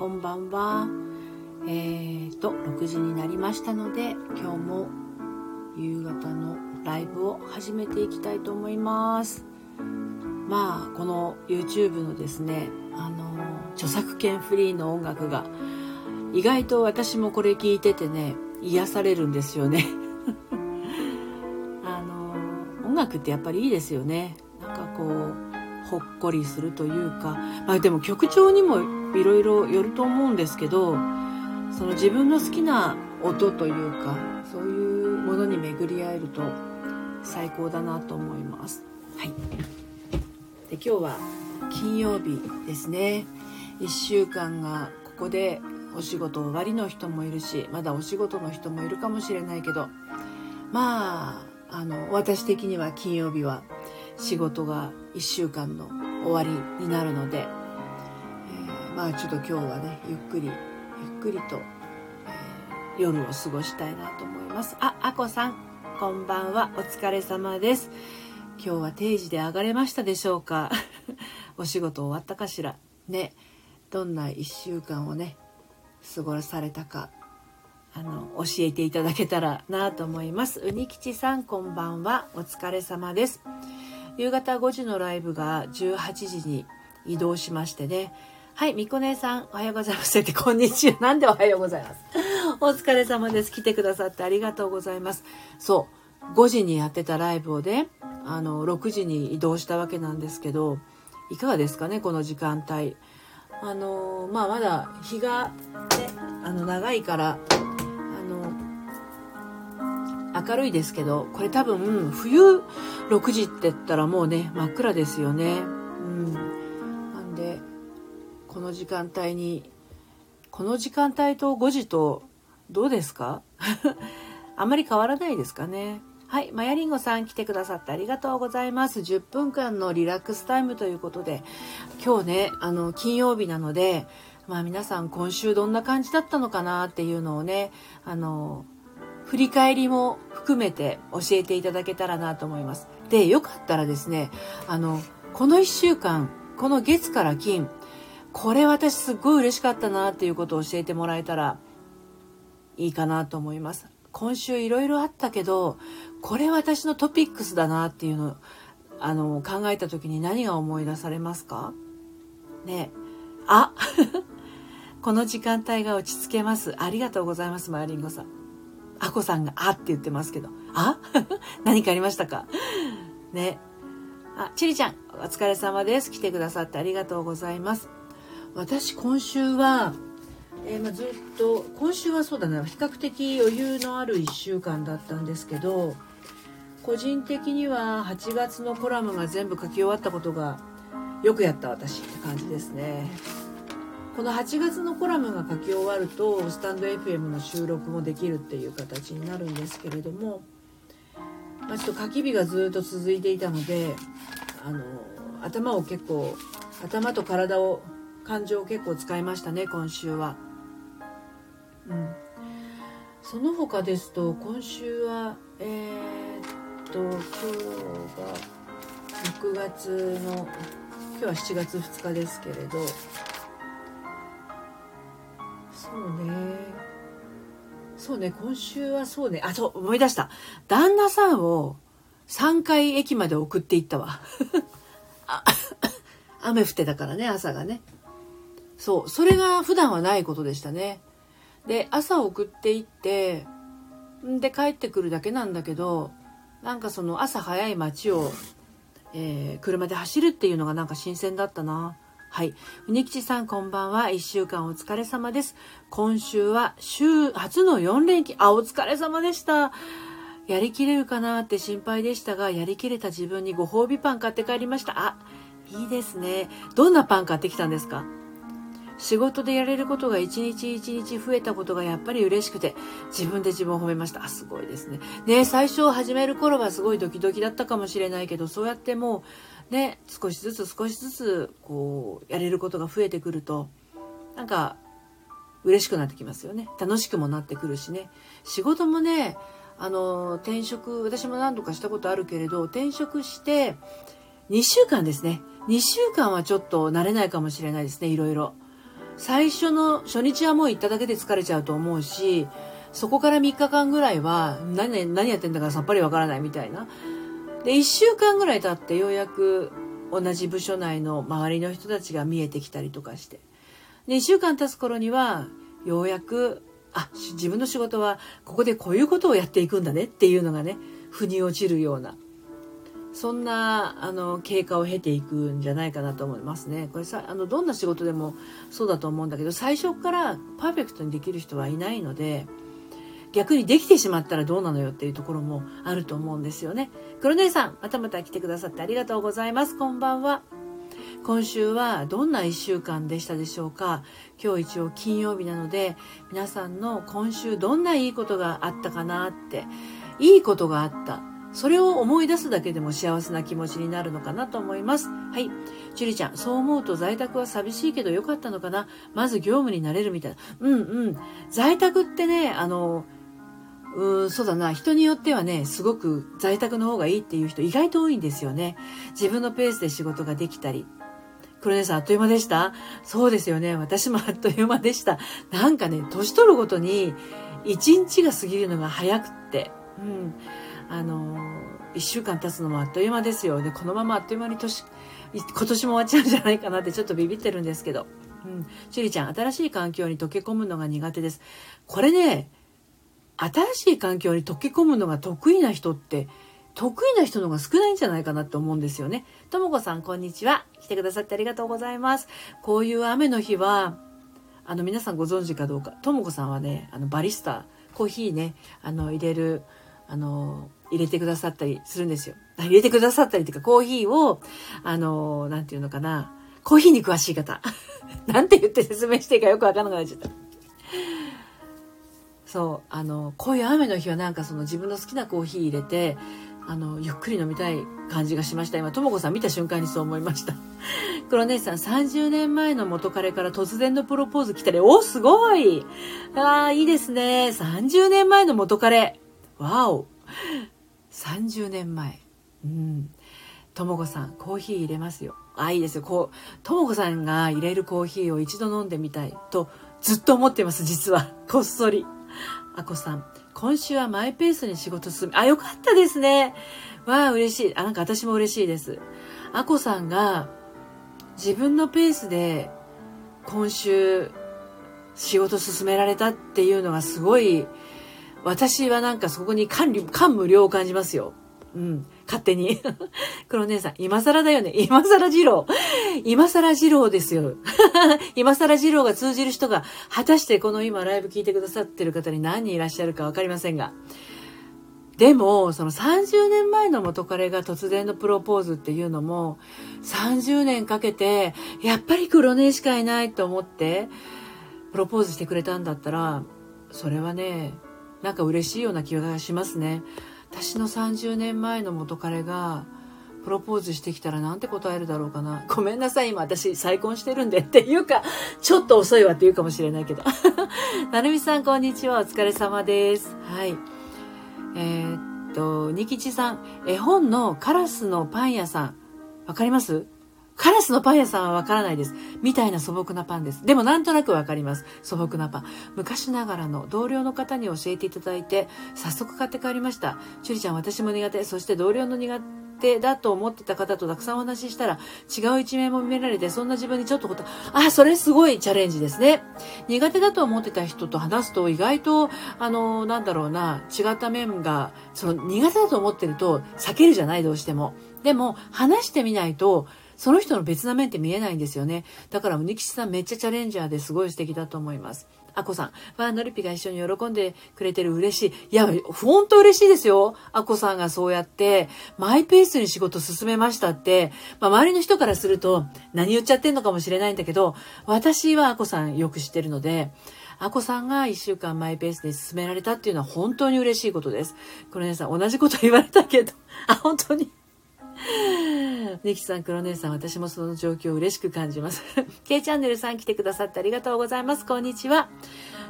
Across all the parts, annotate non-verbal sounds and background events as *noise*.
こんばんは。えーと、6時になりましたので、今日も夕方のライブを始めていきたいと思います。まあ、この YouTube のですね、あの、著作権フリーの音楽が、意外と私もこれ聞いててね、癒されるんですよね。*laughs* あの、音楽ってやっぱりいいですよね。なんかこう、ほっこりするというか、まあ、でも曲調にもいろいろよると思うんですけどその自分の好きな音というかそういうものに巡り合えると最高だなと思います。はい、で今日は金曜日ですね1週間がここでお仕事終わりの人もいるしまだお仕事の人もいるかもしれないけどまああの私的には金曜日は仕事が1週間の終わりになるので、えー、まあちょっと今日はねゆっくりゆっくりと、えー、夜を過ごしたいなと思います。ああこさんこんばんは。お疲れ様です。今日は定時で上がれましたでしょうか？*laughs* お仕事終わったかしら？ねどんな1週間をね過ごされたかあの教えていただけたらなと思います。うにきちさんこんばんは。お疲れ様です。夕方5時のライブが18時に移動しましてね。はい、みこねさん、おはようございます。っ *laughs* てこんにちは。なんでおはようございます？お疲れ様です。来てくださってありがとうございます。そう、5時にやってたライブをね、あの、6時に移動したわけなんですけど、いかがですかね、この時間帯？あの、まあ、まだ日がね、あの、長いから、明るいですけど、これ多分冬6時って言ったらもうね、真っ暗ですよね。この時間帯に、この時間帯と5時とどうですか？*laughs* あまり変わらないですかね。はい。マヤリンゴさん来てくださってありがとうございます。10分間のリラックスタイムということで、今日ね、あの、金曜日なので、まあ皆さん今週どんな感じだったのかなっていうのをね、あの、振り返りも含めて教えていただけたらなと思います。で、よかったらですね、あの、この1週間、この月から金、これ私すっごい嬉しかったなっていうことを教えてもらえたらいいかなと思います。今週いろいろあったけど、これ私のトピックスだなっていうのあの考えた時に何が思い出されますか？ねあ *laughs* この時間帯が落ち着けます。ありがとうございます、マーリンゴさん。あこさんがあって言ってますけど。あ *laughs* 何かありましたか？ね。あ、ちりちゃん、お疲れ様です。来てくださってありがとうございます。私、今週は、えー、ま、ずっと、今週はそうだな、比較的余裕のある1週間だったんですけど、個人的には8月のコラムが全部書き終わったことがよくやった私って感じですね。この8月のコラムが書き終わるとスタンド FM の収録もできるっていう形になるんですけれども、まあ、ちょっと書き日がずっと続いていたのであの頭を結構頭と体を感情を結構使いましたね今週は。うん、その他ですと今週はえー、っと今日が6月の今日は7月2日ですけれど。そうね。そうね今週はそうね。あそう思い出した。旦那さんを3回駅まで送っていったわ。*laughs* 雨降ってたからね朝がね。そうそれが普段はないことでしたねで朝送っていってで帰ってくるだけなんだけどなんかその朝早い街を、えー、車で走るっていうのがなんか新鮮だったなはい。ふにきちさんこんばんは。一週間お疲れ様です。今週は週初の4連休。あ、お疲れ様でした。やりきれるかなって心配でしたが、やりきれた自分にご褒美パン買って帰りました。あ、いいですね。どんなパン買ってきたんですか？仕事でやれることが一日一日増えたことがやっぱり嬉しくて、自分で自分を褒めました。あ、すごいですね。ね最初始める頃はすごいドキドキだったかもしれないけど、そうやってもう、ね少しずつ少しずつこうやれることが増えてくるとなんか嬉しくなってきますよね楽しくもなってくるしね仕事もねあの転職私も何度かしたことあるけれど転職して2週間ですね2週間はちょっと慣れないかもしれないですねいろいろ最初の初日はもう行っただけで疲れちゃうと思うし、そこから3日間ぐらいは何、何やってんだからさっぱりわからないみたいな。で、1週間ぐらい経ってようやく同じ部署内の周りの人たちが見えてきたりとかして。で、1週間経つ頃には、ようやく、あ、自分の仕事はここでこういうことをやっていくんだねっていうのがね、腑に落ちるような、そんな、あの、経過を経ていくんじゃないかなと思いますね。これさ、あの、どんな仕事でもそうだと思うんだけど、最初からパーフェクトにできる人はいないので、逆にできてしまったらどうなのよっていうところもあると思うんですよね。黒姉さん、またまた来てくださってありがとうございます。こんばんは。今週はどんな1週間でしたでしょうか今日一応金曜日なので皆さんの今週どんないいことがあったかなっていいことがあったそれを思い出すだけでも幸せな気持ちになるのかなと思います。はい。樹里ちゃん、そう思うと在宅は寂しいけど良かったのかな？まず業務になれるみたいな。うんうん。在宅ってね、あの、うん、そうだな。人によってはね、すごく在宅の方がいいっていう人意外と多いんですよね。自分のペースで仕事ができたり。黒姉さん、あっという間でした？そうですよね。私もあっという間でした。なんかね、年取るごとに、一日が過ぎるのが早くって。うん。あの一週間経つのもあっという間ですよ。で、このままあっという間に年、今年も終わっちゃうんじゃないかなってちょっとビビってるんですけど。うん。シュリちゃん、新しい環境に溶け込むのが苦手です。これね、新しい環境に溶け込むのが得意な人って、得意な人の方が少ないんじゃないかなって思うんですよね。ともこさん、こんにちは。来てくださってありがとうございます。こういう雨の日は、あの、皆さんご存知かどうか、ともこさんはね、あの、バリスタ、コーヒーね、あの、入れる、あの、入れてくださったりするんですよ。*laughs* 入れてくださったりっていうか、コーヒーを、あの、なんていうのかな、コーヒーに詳しい方。*laughs* なんて言って説明していいかよくわからなくなっちゃった。そうあのこういう雨の日はなんかその自分の好きなコーヒー入れてあのゆっくり飲みたい感じがしました。今とも子さん見た瞬間にそう思いました。*laughs* 黒姉さん30年前の元彼から突然のプロポーズ来たり。おすごい。ああいいですね。30年前の元彼。わお30年前うんとも子さんコーヒー入れますよあいいですよこうとも子さんが入れるコーヒーを一度飲んでみたいとずっと思ってます実はこっそりあこさん、今週はマイペースに仕事進む。あ、よかったですね。わあ、嬉しい。あ、なんか私も嬉しいです。あこさんが自分のペースで今週仕事進められたっていうのがすごい、私はなんかそこに感感無量を感じますよ。うん。勝手に。*laughs* 黒姉さん、今更だよね。今更二郎。今更二郎ですよ。*laughs* 今更二郎が通じる人が、果たしてこの今ライブ聞いてくださってる方に何人いらっしゃるかわかりませんが。でも、その30年前の元彼が突然のプロポーズっていうのも、30年かけて、やっぱり黒姉しかいないと思って、プロポーズしてくれたんだったら、それはね、なんか嬉しいような気がしますね。私の30年前の元彼がプロポーズしてきたらなんて答えるだろうかな。ごめんなさい、今私再婚してるんでっていうか、ちょっと遅いわって言うかもしれないけど。なるみさん、こんにちは。お疲れ様です。はい。えー、っと、ニキチさん、絵本のカラスのパン屋さん、わかります？カラスのパン屋さんはわからないです。みたいな素朴なパンです。でもなんとなくわかります。素朴なパン。昔ながらの同僚の方に教えていただいて、早速買って帰りました。チュリちゃん私も苦手。そして同僚の苦手だと思ってた方とたくさんお話ししたら、違う一面も見られて、そんな自分にちょっとこと、あ、それすごいチャレンジですね。苦手だと思ってた人と話すと、意外と、あの、なんだろうな、違った面が、その苦手だと思ってると避けるじゃない、どうしても。でも、話してみないと、その人の別な面って見えないんですよね。だから、ニキシさんめっちゃチャレンジャーですごい素敵だと思います。あこさん。わあ、のりぴが一緒に喜んでくれてる嬉しい。いや、ほんと嬉しいですよ。あこさんがそうやって、マイペースに仕事進めましたって、まあ、周りの人からすると、何言っちゃってんのかもしれないんだけど、私はあこさんよく知ってるので、あこさんが一週間マイペースで進められたっていうのは本当に嬉しいことです。これねさん、同じこと言われたけど、あ、本当に。*laughs* ネキさん、黒姉さん、私もその状況を嬉しく感じます。*laughs* K チャンネルさん来てくださってありがとうございます。こんにちは。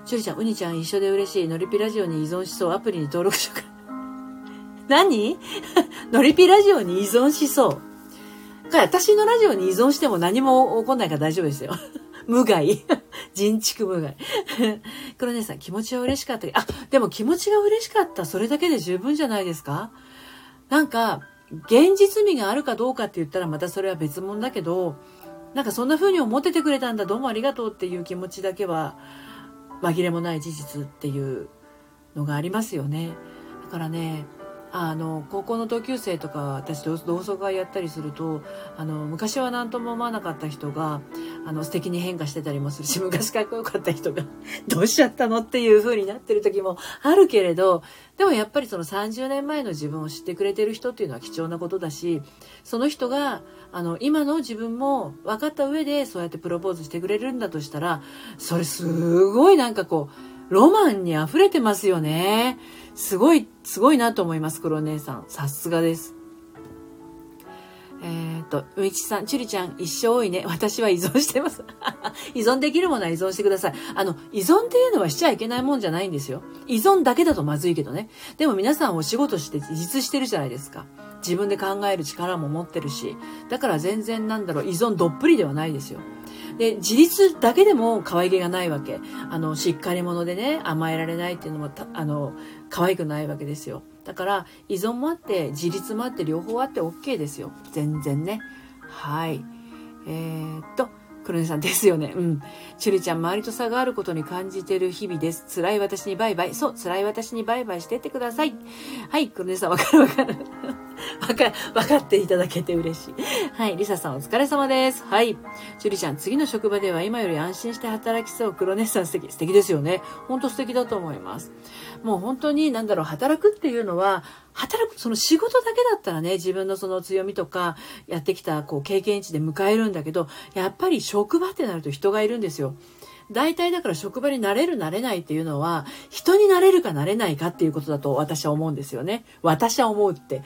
ジュリちゃん、ウニちゃん一緒で嬉しい。ノリピラジオに依存しそう。アプリに登録しようか。*laughs* 何？ノリピラジオに依存しそう。私のラジオに依存しても何も起こんないから大丈夫ですよ。無害。人畜無害。黒姉さん、気持ちは嬉しかった。あ、でも気持ちが嬉しかった。それだけで十分じゃないですか？なんか、現実味があるかどうかって言ったらまたそれは別物だけど、なんかそんな風に思っててくれたんだ、どうもありがとうっていう気持ちだけは、紛れもない事実っていうのがありますよね。だからね、あの高校の同級生とか私同窓会やったりするとあの昔は何とも思わなかった人があの素敵に変化してたりもするし *laughs* 昔かっこよかった人が *laughs* どうしちゃったのっていう風になってる時もあるけれどでもやっぱりその30年前の自分を知ってくれてる人っていうのは貴重なことだしその人があの今の自分も分かった上でそうやってプロポーズしてくれるんだとしたらそれすごいなんかこうロマンに溢れてますよね。すごい、すごいなと思います、黒姉さん。さすがです。えっ、と、ういちさん、ちゅりちゃん、一生多いね。*laughs* 私は依存してます。*laughs* 依存できるものは依存してください。あの、依存っていうのはしちゃいけないもんじゃないんですよ。依存だけだとまずいけどね。でも皆さんお仕事して自立してるじゃないですか。自分で考える力も持ってるし。だから全然なんだろう、依存どっぷりではないですよ。で、自立だけでも可愛げがないわけ。あの、しっかり者でね、甘えられないっていうのも、あの、可愛くないわけですよ。だから依存もあって自立もあって両方あって OK ですよ。全然ね。はい。えー、っと、黒根さんですよね。うん。チュリちゃん、周りと差があることに感じてる日々です。辛い私にバイバイ。そう、辛い私にバイバイしてってください。はい、黒根さん、わかるわかる。*laughs* わか、わかっていただけて嬉しい。はい、リサさんお疲れ様です。はい。チュリちゃん、次の職場では今より安心して働きそう。黒根さん素敵。素敵ですよね。ほんと素敵だと思います。もう本当に、なんだろう、働くっていうのは、働く、その仕事だけだったらね、自分のその強みとか、やってきた、こう、経験値で迎えるんだけど、やっぱり職場ってなると人がいるんですよ。大体だから職場になれるなれないっていうのは、人になれるかなれないかっていうことだと私は思うんですよね。私は思うって。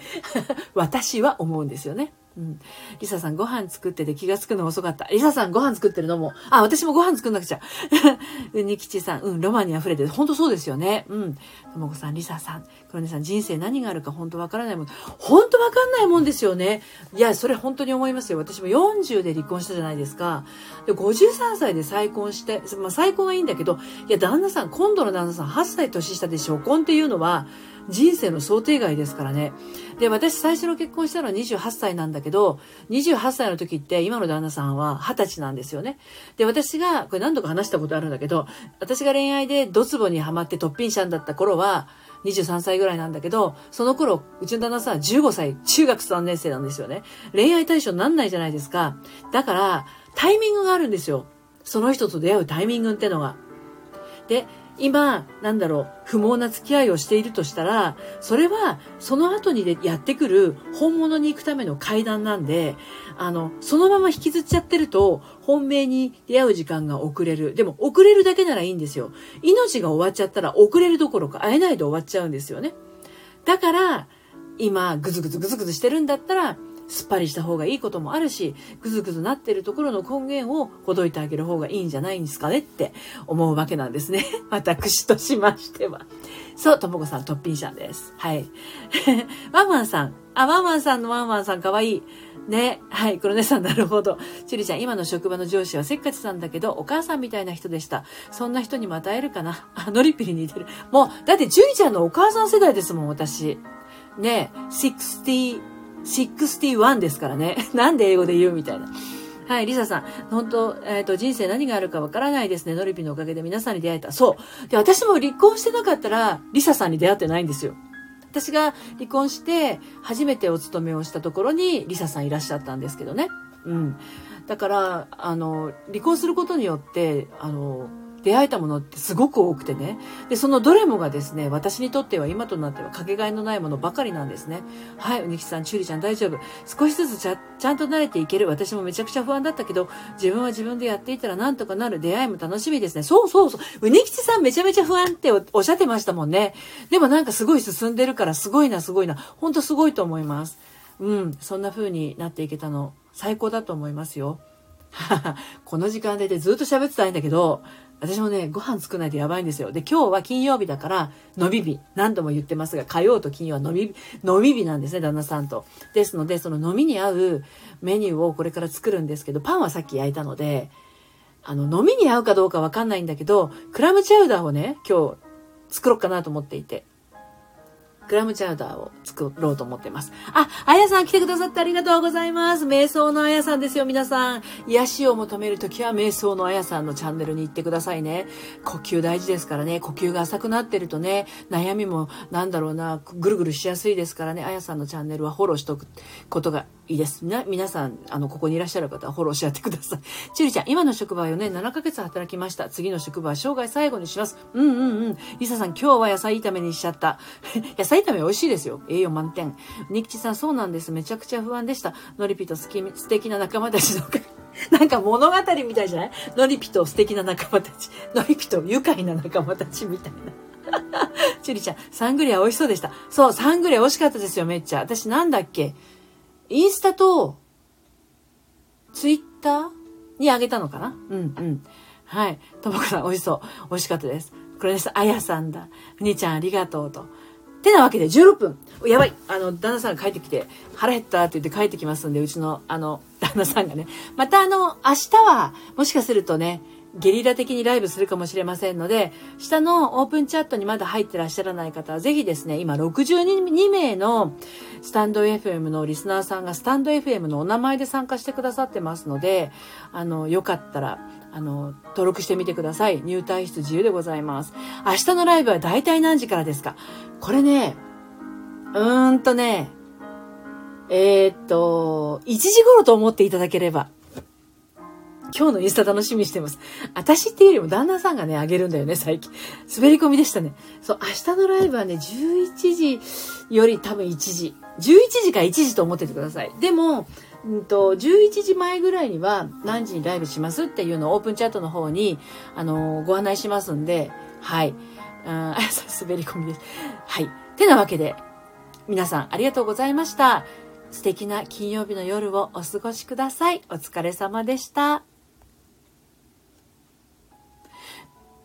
私は思うんですよね。うん。リサさんご飯作ってて気がつくの遅かった。リサさんご飯作ってるのも、あ、私もご飯作んなくちゃ。*laughs* うにきちさん、うん、ロマンに溢れて本当そうですよね。うん。ともこさん、リサさん、黒根さん、人生何があるか本当わからないもん。本当わかんないもんですよね。いや、それ本当に思いますよ。私も40で離婚したじゃないですか。で、53歳で再婚して、まあ再婚はいいんだけど、いや、旦那さん、今度の旦那さん8歳年下で初婚っていうのは、人生の想定外ですからね。で、私最初の結婚したのは28歳なんだけど、28歳の時って今の旦那さんは20歳なんですよね。で、私が、これ何度か話したことあるんだけど、私が恋愛でドツボにはまってトッピンシャンだった頃は、23歳ぐらいなんだけど、その頃、うちの旦那さんは15歳、中学3年生なんですよね。恋愛対象になんないじゃないですか。だから、タイミングがあるんですよ。その人と出会うタイミングってのが。で、今、なんだろう、不毛な付き合いをしているとしたら、それは、その後にでやってくる本物に行くための階段なんで、あの、そのまま引きずっちゃってると、本命に出会う時間が遅れる。でも、遅れるだけならいいんですよ。命が終わっちゃったら、遅れるどころか会えないで終わっちゃうんですよね。だから、今、ぐずぐずぐずぐずしてるんだったら、すっぱりした方がいいこともあるし、ぐずぐずなってるところの根源をほどいてあげる方がいいんじゃないんですかねって思うわけなんですね。*laughs* 私としましては。そう、ともこさん、トッピンシャンです。はい。*laughs* ワンワンさん。あ、ワンワンさんのワンワンさんかわいい。ね。はい。黒根さん、なるほど。ジュリちゃん、今の職場の上司はせっかちさんだけど、お母さんみたいな人でした。そんな人にも会えるかな？あ、ノリピリ似てる。もう、だって、ジュリちゃんのお母さん世代ですもん、私。ね。60、61ですからね。*laughs* なんで英語で言うみたいな。はい、リサさん。本当、えっ、ー、と、人生何があるかわからないですね。ノリピのおかげで皆さんに出会えた。そう。で、私も離婚してなかったら、リサさんに出会ってないんですよ。私が離婚して、初めてお勤めをしたところに、リサさんいらっしゃったんですけどね。うん。だから、あの、離婚することによって、あの、出会えたものってすごく多くてね。で、そのどれもがですね、私にとっては今となってはかけがえのないものばかりなんですね。はい、うにきさん、ちゅうりちゃん大丈夫。少しずつちゃちゃんと慣れていける。私もめちゃくちゃ不安だったけど、自分は自分でやっていたらなんとかなる。出会いも楽しみですね。そうそうそう。うにきちさんめちゃめちゃ不安っておっしゃってましたもんね。でもなんかすごい進んでるからすごいな、すごいな。ほんとすごいと思います。うん、そんな風になっていけたの最高だと思いますよ。*laughs* この時間でずっと喋ってたいんだけど、私もね、ご飯作らないとやばいんですよ。で、今日は金曜日だから、伸び日。何度も言ってますが、火曜と金曜は伸び、伸び日なんですね、旦那さんと。ですので、その飲みに合うメニューをこれから作るんですけど、パンはさっき焼いたので、あの、飲みに合うかどうかわかんないんだけど、クラムチャウダーをね、今日作ろうかなと思っていて。クラムチャウダーを作ろうと思ってます。あ、あやさん来てくださってありがとうございます。瞑想のあやさんですよ、皆さん。癒しを求めるときは瞑想のあやさんのチャンネルに行ってくださいね。呼吸大事ですからね。呼吸が浅くなってるとね、悩みもなんだろうな、ぐるぐるしやすいですからね、あやさんのチャンネルはフォローしとくことがいいです。な、皆さん、あの、ここにいらっしゃる方はフォローし合ってください。*laughs* ちりちゃん、今の職場は4年7ヶ月働きました。次の職場は生涯最後にします。うんうんうん。リサさん、今日は野菜炒めにしちゃった。*laughs* 野菜炒め美味しいですよ。栄養満点。ニキチさん、そうなんです。めちゃくちゃ不安でした。ノリピと好き、素敵な仲間たちの *laughs* なんか物語みたいじゃない？ノリピと素敵な仲間たち。ノリピと愉快な仲間たちみたいな。チュリちゃん、サングリア美味しそうでした。そう、サングリア美味しかったですよ、めっちゃ。私なんだっけ？インスタと、ツイッターにあげたのかな？うんうん。はい。ともこさん、美味しそう。美味しかったです。これです。あやさんだ。ふにちゃん、ありがとうと。てなわけで、16分。やばい。あの、旦那さんが帰ってきて、腹減ったって言って帰ってきますんで、うちの、あの、旦那さんがね。また、あの、明日は、もしかするとね、ゲリラ的にライブするかもしれませんので、下のオープンチャットにまだ入ってらっしゃらない方は、ぜひですね、今62名のスタンド FM のリスナーさんがスタンド FM のお名前で参加してくださってますので、あの、よかったら、あの、登録してみてください。入退室自由でございます。明日のライブは大体何時からですか？これね、うーんとね、えー、っと、1時頃と思っていただければ今日のインスタ楽しみにしてます。私っていうよりも旦那さんがね、あげるんだよね、最近。滑り込みでしたね。そう、明日のライブはね、11時より多分1時。11時か1時と思っててください。でも、うんと、11時前ぐらいには何時にライブしますっていうのをオープンチャットの方に、あのー、ご案内しますんで、はい。う、*laughs* 滑り込みです。はい。てなわけで、皆さんありがとうございました。素敵な金曜日の夜をお過ごしください。お疲れ様でした。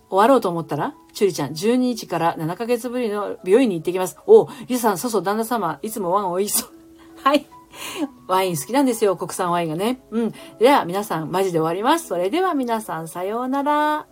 終わろうと思ったら、チュリちゃん、12日から7ヶ月ぶりの病院に行ってきます。おリサさん、そうそう、旦那様、いつもワン美味しそう。*laughs* はい。ワイン好きなんですよ、国産ワインがね。うん。では、皆さん、マジで終わります。それでは皆さん、さようなら。